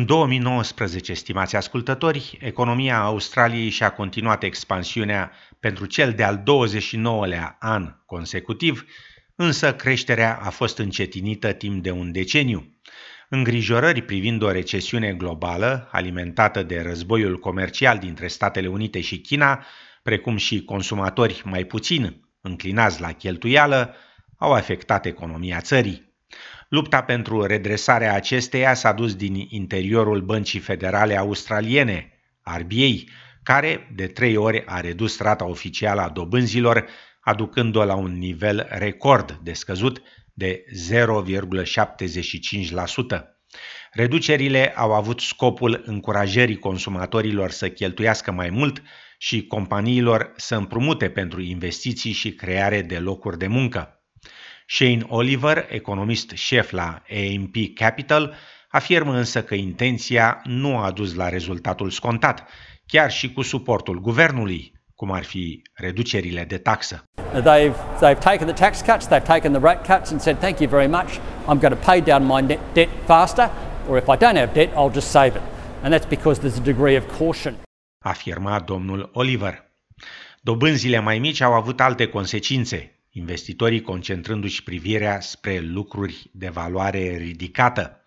În 2019, stimați ascultători, economia Australiei și-a continuat expansiunea pentru cel de-al 29-lea an consecutiv, însă creșterea a fost încetinită timp de un deceniu. Îngrijorări privind o recesiune globală, alimentată de războiul comercial dintre Statele Unite și China, precum și consumatori mai puțin înclinați la cheltuială, au afectat economia țării. Lupta pentru redresarea acesteia s-a dus din interiorul Băncii Federale Australiene, RBA, care de trei ori a redus rata oficială a dobânzilor, aducând-o la un nivel record de scăzut de 0,75%. Reducerile au avut scopul încurajării consumatorilor să cheltuiască mai mult și companiilor să împrumute pentru investiții și creare de locuri de muncă. Shane Oliver, economist șef la AMP Capital, afirmă însă că intenția nu a dus la rezultatul scontat, chiar și cu suportul guvernului, cum ar fi reducerile de taxă. They've, they've taken the tax cuts, they've taken the rate cuts and said, thank you very much, I'm going to pay down my net debt faster, or if I don't have debt, I'll just save it. And that's because there's a degree of caution. Afirma domnul Oliver. Dobânzile mai mici au avut alte consecințe, investitorii concentrându-și privirea spre lucruri de valoare ridicată.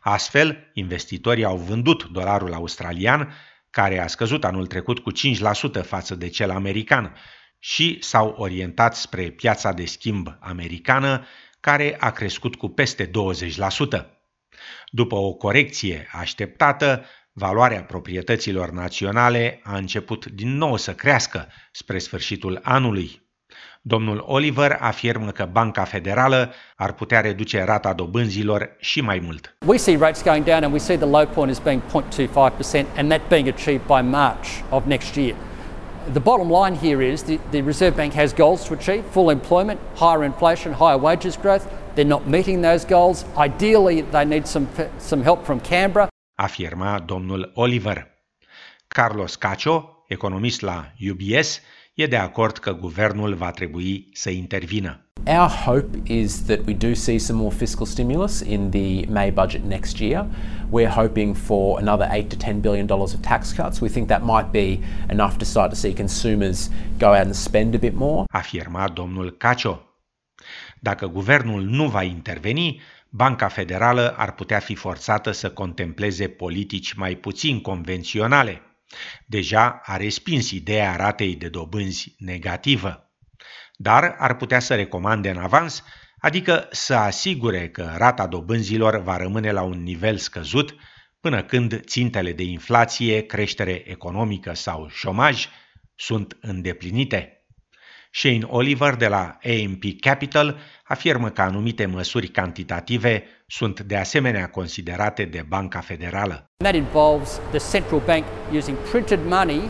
Astfel, investitorii au vândut dolarul australian, care a scăzut anul trecut cu 5% față de cel american, și s-au orientat spre piața de schimb americană, care a crescut cu peste 20%. După o corecție așteptată, valoarea proprietăților naționale a început din nou să crească spre sfârșitul anului. Domnul Oliver afirmă că Banca Federală ar putea reduce rata dobânzilor și mai mult. We see rates going down and we see the low point as being 0.25% and that being achieved by March of next year. The bottom line here is the, the Reserve Bank has goals to achieve full employment, higher inflation, higher wages growth. They're not meeting those goals. Ideally, they need some, some help from Canberra. Afirma domnul Oliver. Carlos Cacio, economist la UBS, e de acord că guvernul va trebui să intervină. Our hope is that we do see some more fiscal stimulus in the May budget next year. We're hoping for another 8 to 10 billion dollars of tax cuts. We think that might be enough to start to see consumers go out and spend a bit more. Afirma domnul Cacio. Dacă guvernul nu va interveni, Banca Federală ar putea fi forțată să contempleze politici mai puțin convenționale Deja a respins ideea ratei de dobânzi negativă, dar ar putea să recomande în avans, adică să asigure că rata dobânzilor va rămâne la un nivel scăzut până când țintele de inflație, creștere economică sau șomaj sunt îndeplinite. Shane Oliver de la AMP Capital afirmă că anumite măsuri cantitative sunt de asemenea considerate de Banca Federală. That involves the central bank using printed money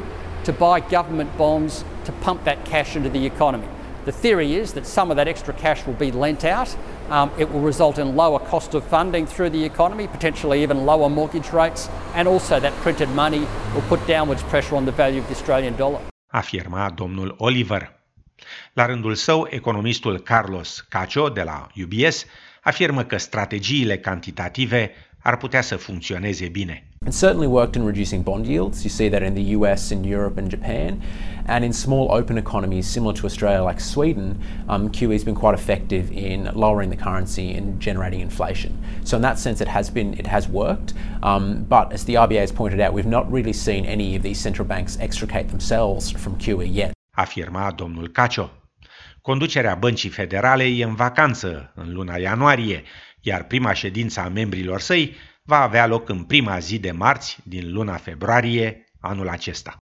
to buy government bonds to pump that cash into the economy. The theory is that some of that extra cash will be lent out. Um, it will result in lower cost of funding through the economy, potentially even lower mortgage rates, and also that printed money will put downwards pressure on the value of the Australian dollar. Afirma domnul Oliver. La rândul său, economistul Carlos Cacio de la UBS afirmă că strategiile cantitative ar putea să funcționeze bine. It certainly worked in reducing bond yields. You see that in the US, in Europe, and Japan. And in small open economies similar to Australia, like Sweden, um, QE has been quite effective in lowering the currency and generating inflation. So in that sense, it has been it has worked. Um, but as the RBA has pointed out, we've not really seen any of these central banks extricate themselves from QE yet. Afirma domnul Cacio. Conducerea Băncii Federale e în vacanță în luna ianuarie, iar prima ședință a membrilor săi va avea loc în prima zi de marți din luna februarie anul acesta.